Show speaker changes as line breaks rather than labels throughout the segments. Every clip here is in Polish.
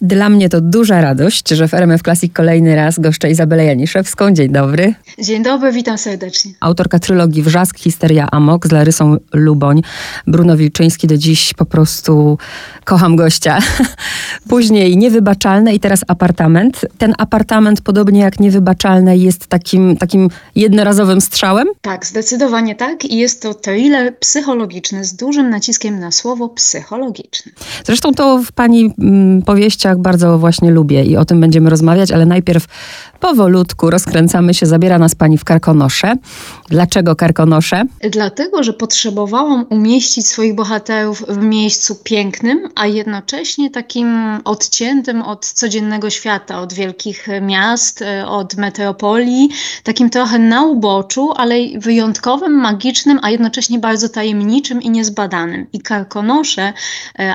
Dla mnie to duża radość, że w RMF Classic kolejny raz goszczę Izabelę Janiszewską. Dzień dobry.
Dzień dobry, witam serdecznie.
Autorka trylogii Wrzask, Histeria Amok z Larysą Luboń. Bruno Wilczyński do dziś po prostu kocham gościa. Później Niewybaczalne i teraz Apartament. Ten apartament, podobnie jak Niewybaczalne, jest takim, takim jednorazowym strzałem?
Tak, zdecydowanie tak. I jest to thriller psychologiczny z dużym naciskiem na słowo psychologiczny.
Zresztą to w pani mm, powieści bardzo właśnie lubię i o tym będziemy rozmawiać, ale najpierw powolutku rozkręcamy się, zabiera nas pani w Karkonosze. Dlaczego Karkonosze?
Dlatego, że potrzebowałam umieścić swoich bohaterów w miejscu pięknym, a jednocześnie takim odciętym od codziennego świata, od wielkich miast, od metropolii, takim trochę na uboczu, ale wyjątkowym, magicznym, a jednocześnie bardzo tajemniczym i niezbadanym. I Karkonosze,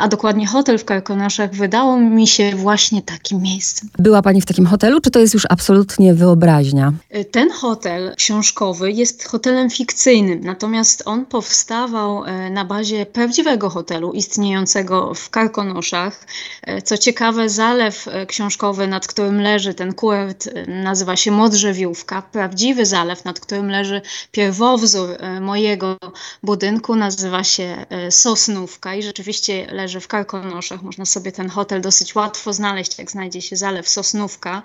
a dokładnie hotel w Karkonoszach wydało mi się właśnie takim miejscem.
Była pani w takim hotelu, czy to jest już absolutnie wyobraźnia?
Ten hotel książkowy jest hotelem fikcyjnym, natomiast on powstawał e, na bazie prawdziwego hotelu istniejącego w Karkonoszach. E, co ciekawe, zalew e, książkowy, nad którym leży ten kurort, nazywa się Modrzewiówka. Prawdziwy zalew, nad którym leży pierwowzór mojego budynku, nazywa się Sosnówka i rzeczywiście leży w Karkonoszach. Można sobie ten hotel dosyć łatwo znaleźć, jak znajdzie się zalew Sosnówka.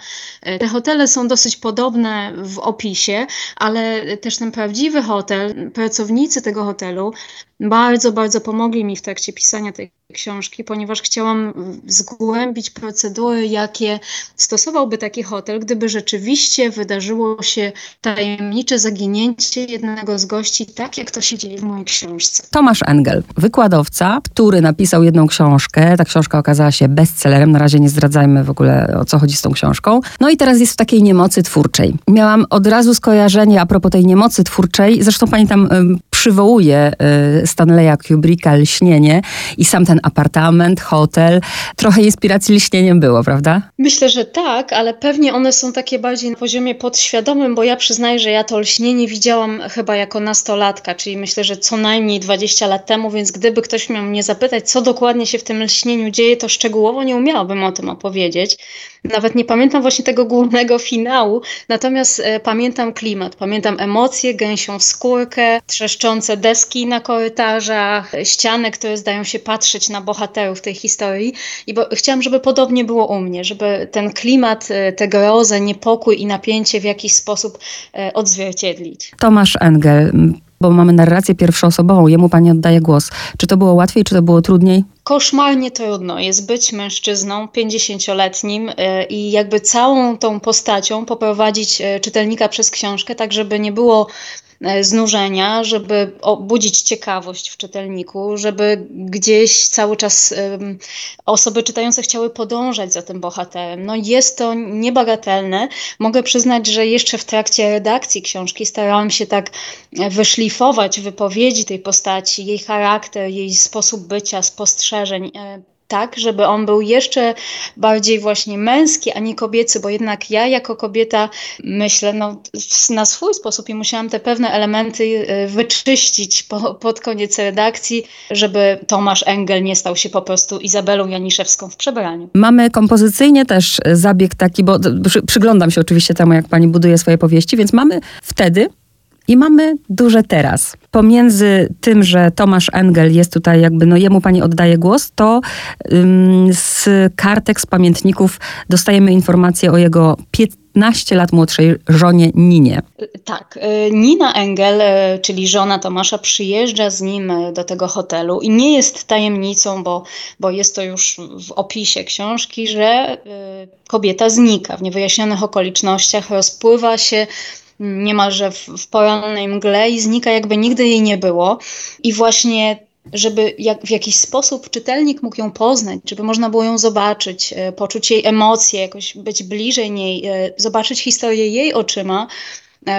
Te hotele są dosyć podobne w opisie, ale też ten prawdziwy hotel, pracownicy tego hotelu bardzo, bardzo pomogli mi w trakcie pisania tej książki, ponieważ chciałam zgłębić procedury, jakie stosowałby taki hotel, gdyby rzeczywiście wydarzyło się tajemnicze zaginięcie jednego z gości, tak jak to się dzieje w mojej książce.
Tomasz Engel, wykładowca, który napisał jedną książkę. Ta książka okazała się bestsellerem. Na razie nie zdradzajmy w ogóle o co chodzi z tą książką. No i teraz jest w takiej niemocy twórczej. Miałam od razu skojarzenie a propos tej niemocy twórczej. Zresztą pani tam y, przywołuje y, Stanleya Kubricka Lśnienie i sam ten apartament, hotel. Trochę inspiracji lśnieniem było, prawda?
Myślę, że tak, ale pewnie one są takie bardziej na poziomie podświadomym, bo ja przyznaję, że ja to lśnienie widziałam chyba jako nastolatka, czyli myślę, że co najmniej 20 lat temu, więc gdyby ktoś miał mnie zapytać, co dokładnie się w tym lśnieniu dzieje, to szczegółowo nie umiałabym o tym opowiedzieć. Nawet nie pamiętam właśnie tego głównego finału, natomiast e, pamiętam klimat, pamiętam emocje, gęsią skórkę, trzeszczące deski na korytarzach, ściany, które zdają się patrzeć na bohaterów tej historii. I bo chciałam, żeby podobnie było u mnie, żeby ten klimat, e, tę grozę, niepokój i napięcie w jakiś sposób e, odzwierciedlić.
Tomasz Engel, bo mamy narrację pierwszoosobową, jemu pani oddaje głos. Czy to było łatwiej, czy to było trudniej?
Koszmarnie trudno jest być mężczyzną 50-letnim e, i jakby całą tą postacią poprowadzić e, czytelnika przez książkę, tak żeby nie było znużenia, żeby obudzić ciekawość w czytelniku, żeby gdzieś cały czas osoby czytające chciały podążać za tym bohaterem. No jest to niebagatelne. Mogę przyznać, że jeszcze w trakcie redakcji książki starałam się tak e, wyszlifować wypowiedzi tej postaci, jej charakter, jej sposób bycia, spostrzeżeń e, tak, żeby on był jeszcze bardziej właśnie męski, a nie kobiecy, bo jednak ja jako kobieta myślę no, na swój sposób i musiałam te pewne elementy y, wyczyścić po, pod koniec redakcji, żeby Tomasz Engel nie stał się po prostu Izabelą Janiszewską w przebraniu.
Mamy kompozycyjnie też zabieg taki, bo przy, przyglądam się oczywiście temu, jak pani buduje swoje powieści, więc mamy wtedy i mamy duże teraz. Pomiędzy tym, że Tomasz Engel jest tutaj jakby, no jemu pani oddaje głos, to ym, z kartek, z pamiętników dostajemy informację o jego 15 lat młodszej żonie Ninie.
Tak, y, Nina Engel, y, czyli żona Tomasza, przyjeżdża z nim y, do tego hotelu i nie jest tajemnicą, bo, bo jest to już w opisie książki, że kobieta znika w niewyjaśnionych okolicznościach, rozpływa się niemalże w, w porannej mgle i znika jakby nigdy jej nie było. I właśnie żeby jak, w jakiś sposób czytelnik mógł ją poznać, żeby można było ją zobaczyć, e, poczuć jej emocje, jakoś być bliżej niej, e, zobaczyć historię jej oczyma,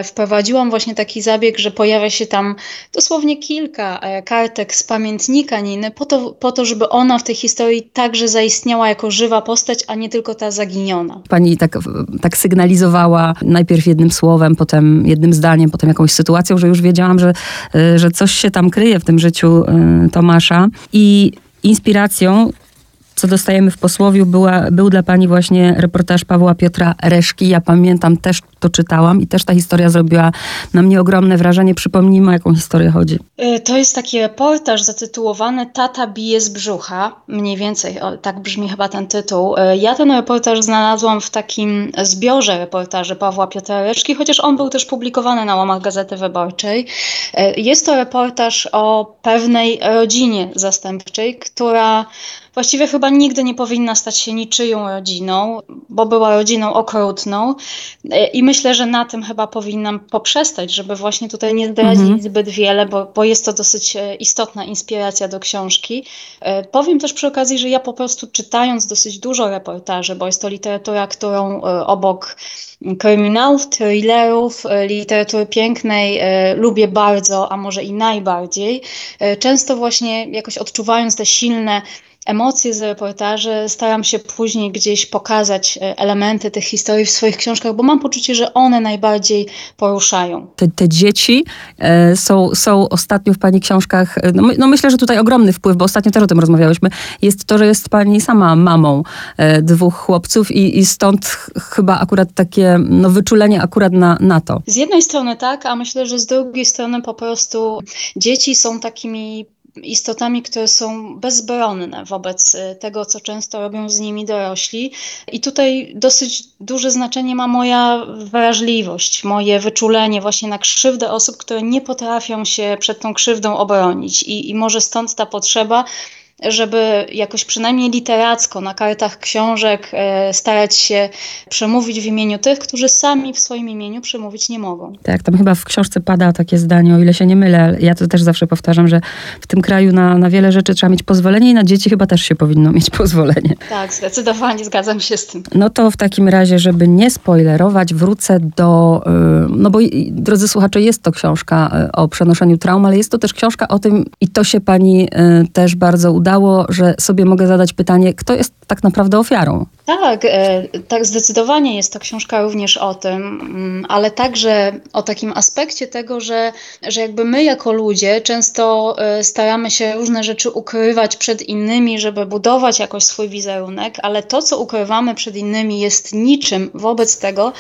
wprowadziłam właśnie taki zabieg, że pojawia się tam dosłownie kilka e, kartek z pamiętnika Niny, po to, po to, żeby ona w tej historii także zaistniała jako żywa postać, a nie tylko ta zaginiona.
Pani tak, tak sygnalizowała najpierw jednym słowem, potem jednym zdaniem, potem jakąś sytuacją, że już wiedziałam, że, e, że coś się tam kryje w tym życiu Tomasza. I inspiracją co dostajemy w posłowiu, była, był dla pani właśnie reportaż Pawła Piotra Reszki. Ja pamiętam, też to czytałam i też ta historia zrobiła na mnie ogromne wrażenie. Przypomnijmy, o jaką historię chodzi.
Y, to jest taki reportaż zatytułowany Tata bije z brzucha. Mniej więcej, o, tak brzmi chyba ten tytuł. Y, ja ten reportaż znalazłam w takim zbiorze reportaży Pawła Piotra Reszki, chociaż on był też publikowany na łamach Gazety Wyborczej. Y, jest to reportaż o pewnej rodzinie zastępczej, która właściwie chyba nigdy nie powinna stać się niczyją rodziną, bo była rodziną okrutną i myślę, że na tym chyba powinnam poprzestać, żeby właśnie tutaj nie zdradzić mhm. zbyt wiele, bo, bo jest to dosyć e, istotna inspiracja do książki. E, powiem też przy okazji, że ja po prostu czytając dosyć dużo reportaży, bo jest to literatura, którą e, obok kryminałów, thrillerów, literatury pięknej lubię bardzo, a może i najbardziej. Często właśnie jakoś odczuwając te silne emocje z reportaży, staram się później gdzieś pokazać e, elementy tych historii w swoich książkach, bo mam poczucie, że one najbardziej poruszają.
Te, te dzieci e, są, są ostatnio w Pani książkach, e, no, my, no, myślę, że tutaj ogromny wpływ, bo ostatnio też o tym rozmawiałyśmy, jest to, że jest Pani sama mamą e, dwóch chłopców i, i stąd chyba akurat takie no, wyczulenie akurat na, na to.
Z jednej strony tak, a myślę, że z drugiej strony po prostu dzieci są takimi istotami, które są bezbronne wobec y, tego, co często robią z nimi dorośli. I tutaj dosyć duże znaczenie ma moja wrażliwość, moje wyczulenie właśnie na krzywdę osób, które nie potrafią się przed tą krzywdą obronić. I, i może stąd ta potrzeba żeby jakoś przynajmniej literacko na kartach książek e, starać się przemówić w imieniu tych, którzy sami w swoim imieniu przemówić nie mogą.
Tak, tam chyba w książce pada takie zdanie, o ile się nie mylę, ja to też zawsze powtarzam, że w tym kraju na, na wiele rzeczy trzeba mieć pozwolenie i na dzieci chyba też się powinno mieć pozwolenie.
Tak, zdecydowanie zgadzam się z tym.
No to w takim razie, żeby nie spoilerować, wrócę do, y, no bo drodzy słuchacze, jest to książka y, o przenoszeniu traum, ale jest to też książka o tym i to się pani też bardzo udało, udało, że sobie mogę zadać pytanie, kto jest tak naprawdę ofiarą?
Tak, e, tak zdecydowanie jest to książka również o tym, mm, ale także o takim aspekcie tego, że, że jakby my jako ludzie często e, staramy się różne rzeczy ukrywać przed innymi, żeby budować jakoś swój wizerunek, ale to, co ukrywamy przed innymi jest niczym wobec tego,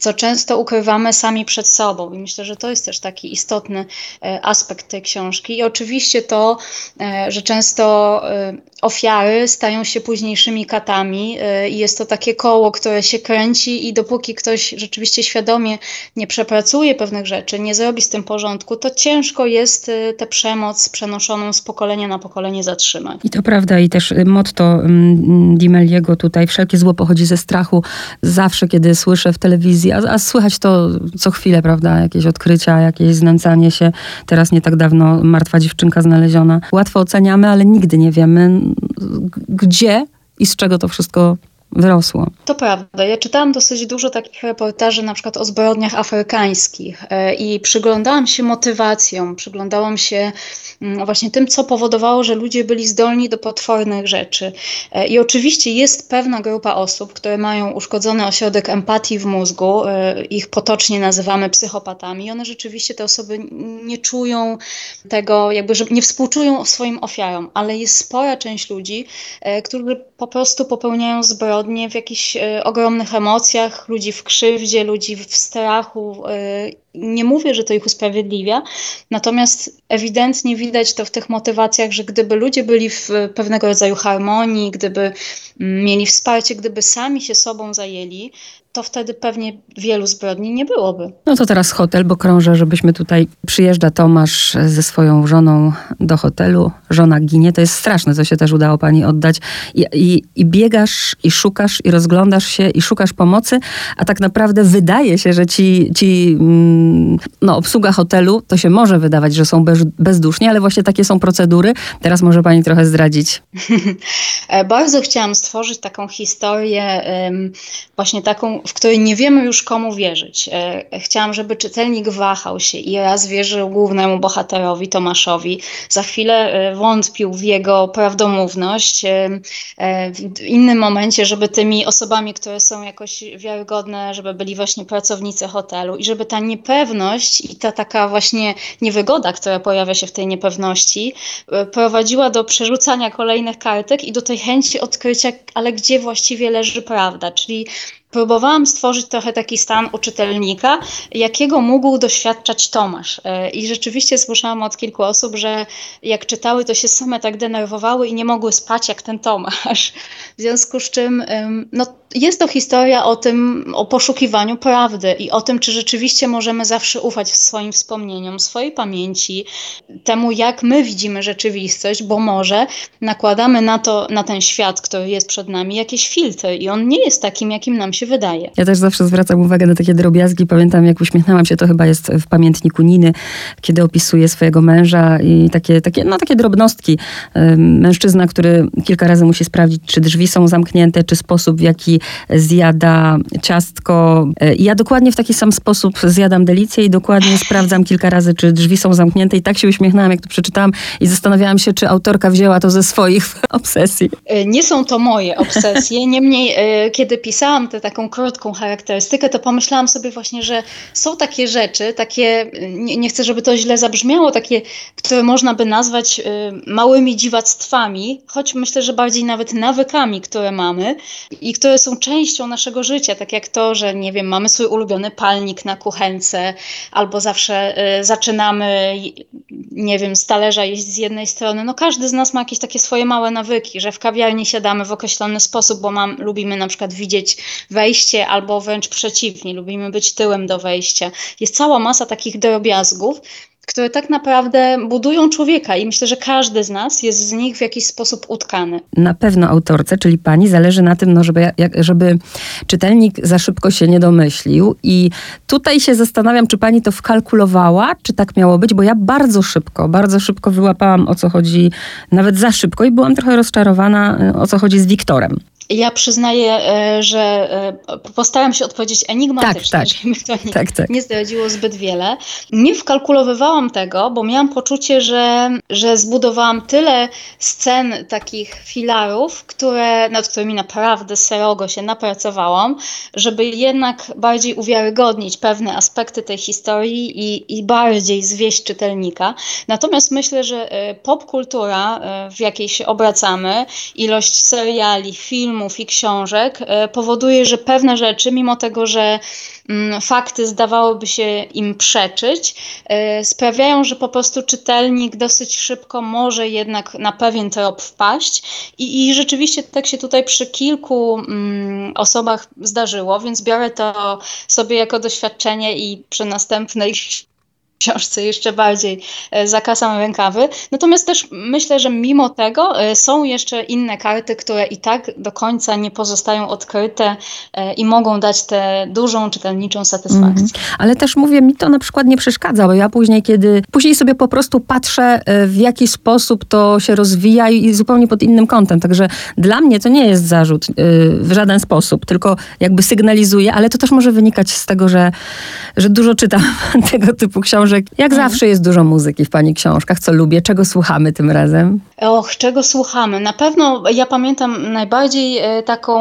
co często ukrywamy sami przed sobą. I myślę, że to jest też taki istotny e, aspekt tej książki. I oczywiście to, e, że często e, ofiary stają się późniejszymi katami i jest to takie koło, które się kręci i dopóki ktoś rzeczywiście świadomie nie przepracuje pewnych rzeczy, nie zrobi z tym porządku, to ciężko jest tę przemoc przenoszoną z pokolenia na pokolenie zatrzymać.
I to prawda i też motto mm, Dimeliego tutaj, wszelkie zło pochodzi ze strachu. Zawsze, kiedy słyszę w telewizji a, a słychać to co chwilę, prawda? Jakieś odkrycia, jakieś znęcanie się. Teraz nie tak dawno martwa dziewczynka znaleziona. Łatwo oceniamy, ale nigdy nie wiemy, gdzie i z czego to wszystko wyrosło.
To prawda. Ja czytałam dosyć dużo takich reportaży na przykład o zbrodniach afrykańskich e, i przyglądałam się motywacjom, przyglądałam się mm, właśnie tym, co powodowało, że ludzie byli zdolni do potwornych rzeczy. E, I oczywiście jest pewna grupa osób, które mają uszkodzony ośrodek empatii w mózgu, e, ich potocznie nazywamy psychopatami i one rzeczywiście, te osoby nie czują tego, jakby, że nie współczują swoim ofiarom, ale jest spora część ludzi, którzy po prostu popełniają zbrodnie w jakichś y, ogromnych emocjach, ludzi w krzywdzie, ludzi w strachu. Y, nie mówię, że to ich usprawiedliwia, natomiast ewidentnie widać to w tych motywacjach, że gdyby ludzie byli w pewnego rodzaju harmonii, gdyby mm, mieli wsparcie, gdyby sami się sobą zajęli, to wtedy pewnie wielu zbrodni nie byłoby.
No to teraz hotel, bo krążę, żebyśmy tutaj, przyjeżdża Tomasz ze swoją żoną do hotelu, żona ginie, to jest straszne, co się też udało pani oddać i, i, i biegasz i szukasz i rozglądasz się i szukasz pomocy, a tak naprawdę wydaje się, że ci, ci mm, no, obsługa hotelu, to się może wydawać, że są bez, bezduszni, ale właśnie takie są procedury. Teraz może pani trochę zdradzić.
Bardzo chciałam stworzyć taką historię, właśnie taką w której nie wiemy już komu wierzyć. E, chciałam, żeby czytelnik wahał się i raz wierzył głównemu bohaterowi Tomaszowi, za chwilę e, wątpił w jego prawdomówność, e, w innym momencie, żeby tymi osobami, które są jakoś wiarygodne, żeby byli właśnie pracownicy hotelu i żeby ta niepewność i ta taka właśnie niewygoda, która pojawia się w tej niepewności, prowadziła do przerzucania kolejnych kartek i do tej chęci odkrycia, ale gdzie właściwie leży prawda, czyli próbowałam stworzyć trochę taki stan u czytelnika, jakiego mógł doświadczać Tomasz. E, I rzeczywiście słyszałam od kilku osób, że jak czytały, to się same tak denerwowały i nie mogły spać jak ten Tomasz. W związku z czym no, jest to historia o tym, o poszukiwaniu prawdy i o tym, czy rzeczywiście możemy zawsze ufać swoim wspomnieniom, swojej pamięci, temu, jak my widzimy rzeczywistość, bo może nakładamy na to, na ten świat, który jest przed nami, jakieś filtry i on nie jest takim, jakim nam się wydaje.
Ja też zawsze zwracam uwagę na takie drobiazgi. Pamiętam, jak uśmiechnęłam się, to chyba jest w pamiętniku Niny, kiedy opisuje swojego męża i takie, takie, no, takie drobnostki. Mężczyzna, który kilka razy musi sprawdzić, czy drzwi są zamknięte, czy sposób, w jaki zjada ciastko. I ja dokładnie w taki sam sposób zjadam delicję i dokładnie sprawdzam kilka razy, czy drzwi są zamknięte. I tak się uśmiechnęłam, jak to przeczytałam i zastanawiałam się, czy autorka wzięła to ze swoich obsesji.
E, nie są to moje obsesje. Niemniej, e, kiedy pisałam tę taką krótką charakterystykę, to pomyślałam sobie właśnie, że są takie rzeczy, takie, nie, nie chcę, żeby to źle zabrzmiało, takie, które można by nazwać e, małymi dziwactwami, choć myślę, że bardziej nawet nawykami, które mamy i które są częścią naszego życia, tak jak to, że nie wiem, mamy swój ulubiony palnik na kuchence, albo zawsze y, zaczynamy, nie wiem, z talerza jeść z jednej strony. No każdy z nas ma jakieś takie swoje małe nawyki, że w kawiarni siadamy w określony sposób, bo mam, lubimy na przykład widzieć wejście, albo wręcz przeciwnie, lubimy być tyłem do wejścia. Jest cała masa takich drobiazgów, które tak naprawdę budują człowieka i myślę, że każdy z nas jest z nich w jakiś sposób utkany.
Na pewno autorce, czyli pani, zależy na tym, no, żeby, żeby czytelnik za szybko się nie domyślił i tutaj się zastanawiam, czy pani to wkalkulowała, czy tak miało być, bo ja bardzo szybko, bardzo szybko wyłapałam o co chodzi, nawet za szybko i byłam trochę rozczarowana o co chodzi z Wiktorem.
Ja przyznaję, e, że e, postaram się odpowiedzieć enigmatycznie, tak, tak. żeby to nie, tak, tak. nie zdradziło zbyt wiele. Nie wkalkulowywałam tego, bo miałam poczucie, że, że zbudowałam tyle scen, takich filarów, które, nad którymi naprawdę serogo się napracowałam, żeby jednak bardziej uwiarygodnić pewne aspekty tej historii i, i bardziej zwieść czytelnika. Natomiast myślę, że e, popkultura, w jakiej się obracamy, ilość seriali, filmów, filmów i książek e, powoduje, że pewne rzeczy, mimo tego, że mm, fakty zdawałoby się im przeczyć, e, sprawiają, że po prostu czytelnik dosyć szybko może jednak na pewien trop wpaść. I, i rzeczywiście tak się tutaj przy kilku mm, osobach zdarzyło, więc biorę to sobie jako doświadczenie i przy następnej książce jeszcze bardziej e, zakasam rękawy. Natomiast też myślę, że mimo tego e, są jeszcze inne karty, które i tak do końca nie pozostają odkryte e, i mogą dać tę dużą czytelniczą satysfakcję. Mm.
Ale też mówię, mi to na przykład nie przeszkadza, bo ja później, kiedy później sobie po prostu patrzę, w jaki sposób to się rozwija i zupełnie pod innym kątem. Także dla mnie to nie jest zarzut w żaden sposób, tylko jakby sygnalizuje, ale to też może wynikać z tego, że, że dużo czytam tego typu książek książek. Jak mhm. zawsze jest dużo muzyki w Pani książkach, co lubię. Czego słuchamy tym razem?
Och, czego słuchamy? Na pewno ja pamiętam najbardziej e, taką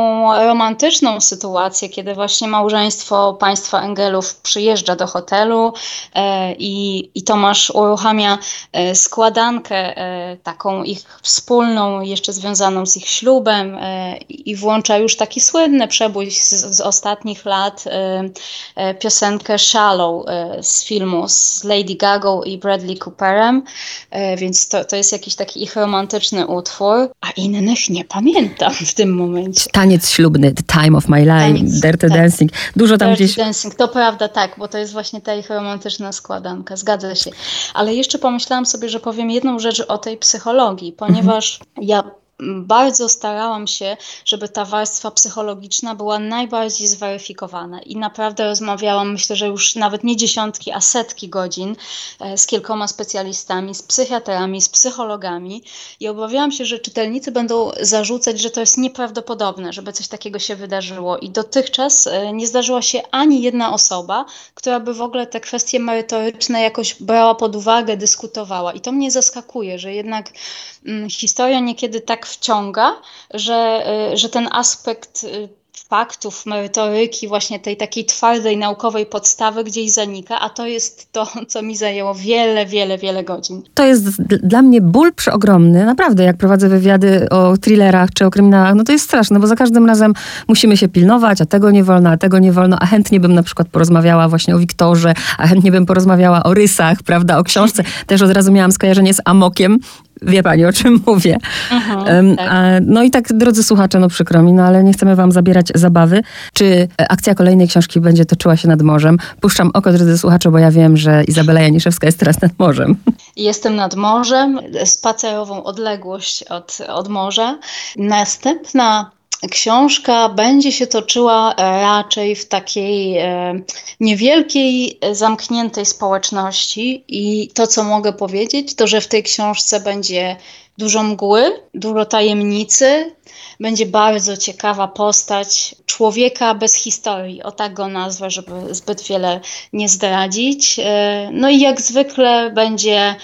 romantyczną sytuację, kiedy właśnie małżeństwo państwa Engelów przyjeżdża do hotelu e, i, i Tomasz uruchamia e, składankę taką ich wspólną, jeszcze związaną z ich ślubem i włącza już taki słynny przebój z, z ostatnich lat piosenkę Shallow z filmu z z Lady Gaga i Bradley Cooperem, e, więc to, to jest jakiś taki ich romantyczny utwór, a innych nie pamiętam w tym momencie.
Taniec ślubny, The Time of My Life, Taniec, Dirty tak. Dancing. Dużo tam
Dirty
gdzieś...
Dancing, to prawda, tak, bo to jest właśnie ta ich romantyczna składanka, zgadza się. Ale jeszcze pomyślałam sobie, że powiem jedną rzecz o tej psychologii, ponieważ mhm. ja bardzo starałam się, żeby ta warstwa psychologiczna była najbardziej zweryfikowana i naprawdę rozmawiałam, myślę, że już nawet nie dziesiątki, a setki godzin e, z kilkoma specjalistami, z psychiatrami, z psychologami i obawiałam się, że czytelnicy będą zarzucać, że to jest nieprawdopodobne, żeby coś takiego się wydarzyło. I dotychczas e, nie zdarzyła się ani jedna osoba, która by w ogóle te kwestie merytoryczne jakoś brała pod uwagę, dyskutowała. I to mnie zaskakuje, że jednak mm, historia niekiedy tak wciąga, że, y, że ten aspekt y, faktów, merytoryki, właśnie tej takiej twardej naukowej podstawy gdzieś zanika, a to jest to, co mi zajęło wiele, wiele, wiele godzin.
To jest dla mnie ból przeogromny, naprawdę, jak prowadzę wywiady o thrillerach czy o kryminałach, no to jest straszne, bo za każdym razem musimy się pilnować, a tego nie wolno, a tego nie wolno, a chętnie bym na przykład porozmawiała właśnie o Wiktorze, a chętnie bym porozmawiała o rysach, prawda, o książce. Też od razu miałam skojarzenie z Amokiem, Wie pani, o czym mówię. um, tak. no i tak, drodzy słuchacze, no przykro mi, no ale nie chcemy wam zabierać zabawy. Czy akcja kolejnej książki będzie toczyła się nad morzem? Puszczam oko, drodzy słuchacze, bo ja wiem, że Izabela Janiszewska jest teraz nad morzem.
Jestem nad morzem, spacerową odległość od, od morza. Następna książka będzie się toczyła e, raczej w takiej e, niewielkiej, e, zamkniętej społeczności. I to, co mogę powiedzieć, to, że w tej książce będzie dużo mgły, dużo tajemnicy, będzie bardzo ciekawa postać człowieka bez historii, o tak go nazwę, żeby zbyt wiele nie zdradzić. No i jak zwykle będzie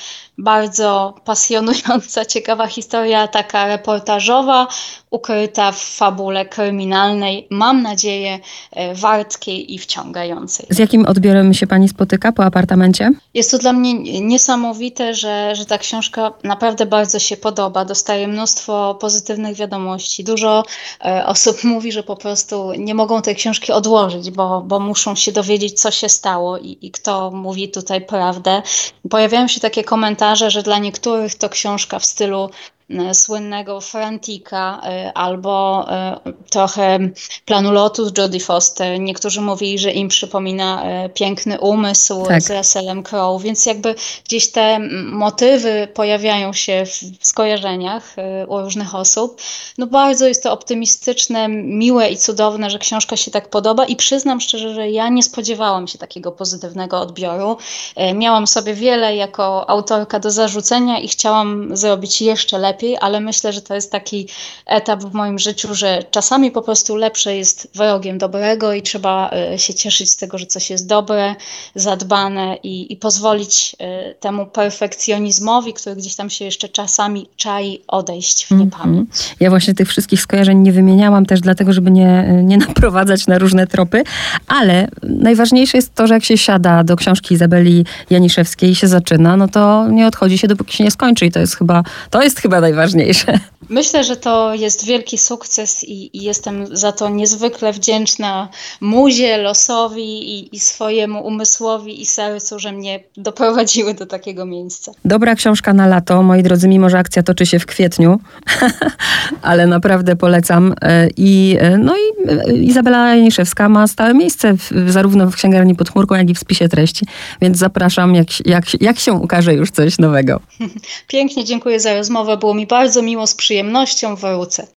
bardzo pasjonująca, ciekawa historia, taka reportażowa, ukryta w fabule kryminalnej, mam nadzieję, e, wartkiej i wciągającej.
Z jakim odbiorem się Pani spotyka po apartamencie?
Jest to dla mnie niesamowite, że, że ta książka naprawdę bardzo się podoba. Dostaję mnóstwo pozytywnych wiadomości. Dużo e, osób mówi, że po prostu nie mogą tej książki odłożyć, bo, bo muszą się dowiedzieć, co się stało i, i kto mówi tutaj prawdę. Pojawiają się takie komentarze, że dla niektórych to książka w stylu słynnego Frantika e, albo e, trochę planu lotu z Jodie Foster. Niektórzy mówili, że im przypomina piękny umysł tak. z Russellem Crowe, więc jakby gdzieś te motywy pojawiają się w skojarzeniach u różnych osób. No bardzo jest to optymistyczne, miłe i cudowne, że książka się tak podoba i przyznam szczerze, że ja nie spodziewałam się takiego pozytywnego odbioru. Miałam sobie wiele jako autorka do zarzucenia i chciałam zrobić jeszcze lepiej lepiej, ale myślę, że to jest taki etap w moim życiu, że czasami po prostu lepsze jest wrogiem dobrego i trzeba e, się cieszyć z tego, że coś jest dobre, zadbane i, i pozwolić e, temu perfekcjonizmowi, który gdzieś tam się jeszcze czasami czai, odejść w niepamięć. Mm -hmm.
Ja właśnie tych wszystkich skojarzeń nie wymieniałam też dlatego, żeby nie, nie naprowadzać na różne tropy, ale najważniejsze jest to, że jak się siada do książki Izabeli Janiszewskiej i się zaczyna, no to nie odchodzi się, dopóki się nie skończy i to jest chyba, to jest chyba najważniejsze.
Myślę, że to jest wielki sukces i, i jestem za to niezwykle wdzięczna muzie, losowi i, i, swojemu umysłowi i sercu, że mnie doprowadziły do takiego miejsca.
Dobra książka na lato, moi drodzy, mimo że akcja toczy się w kwietniu, ale naprawdę polecam. E, I, e, no i e, Izabela Janiszewska ma stałe miejsce w, zarówno w księgarni pod chmurką, jak i w spisie treści, więc zapraszam, jak, jak, jak się ukaże już coś nowego.
Pięknie dziękuję za rozmowę, było mi bardzo miło, z przyjemnością wrócę.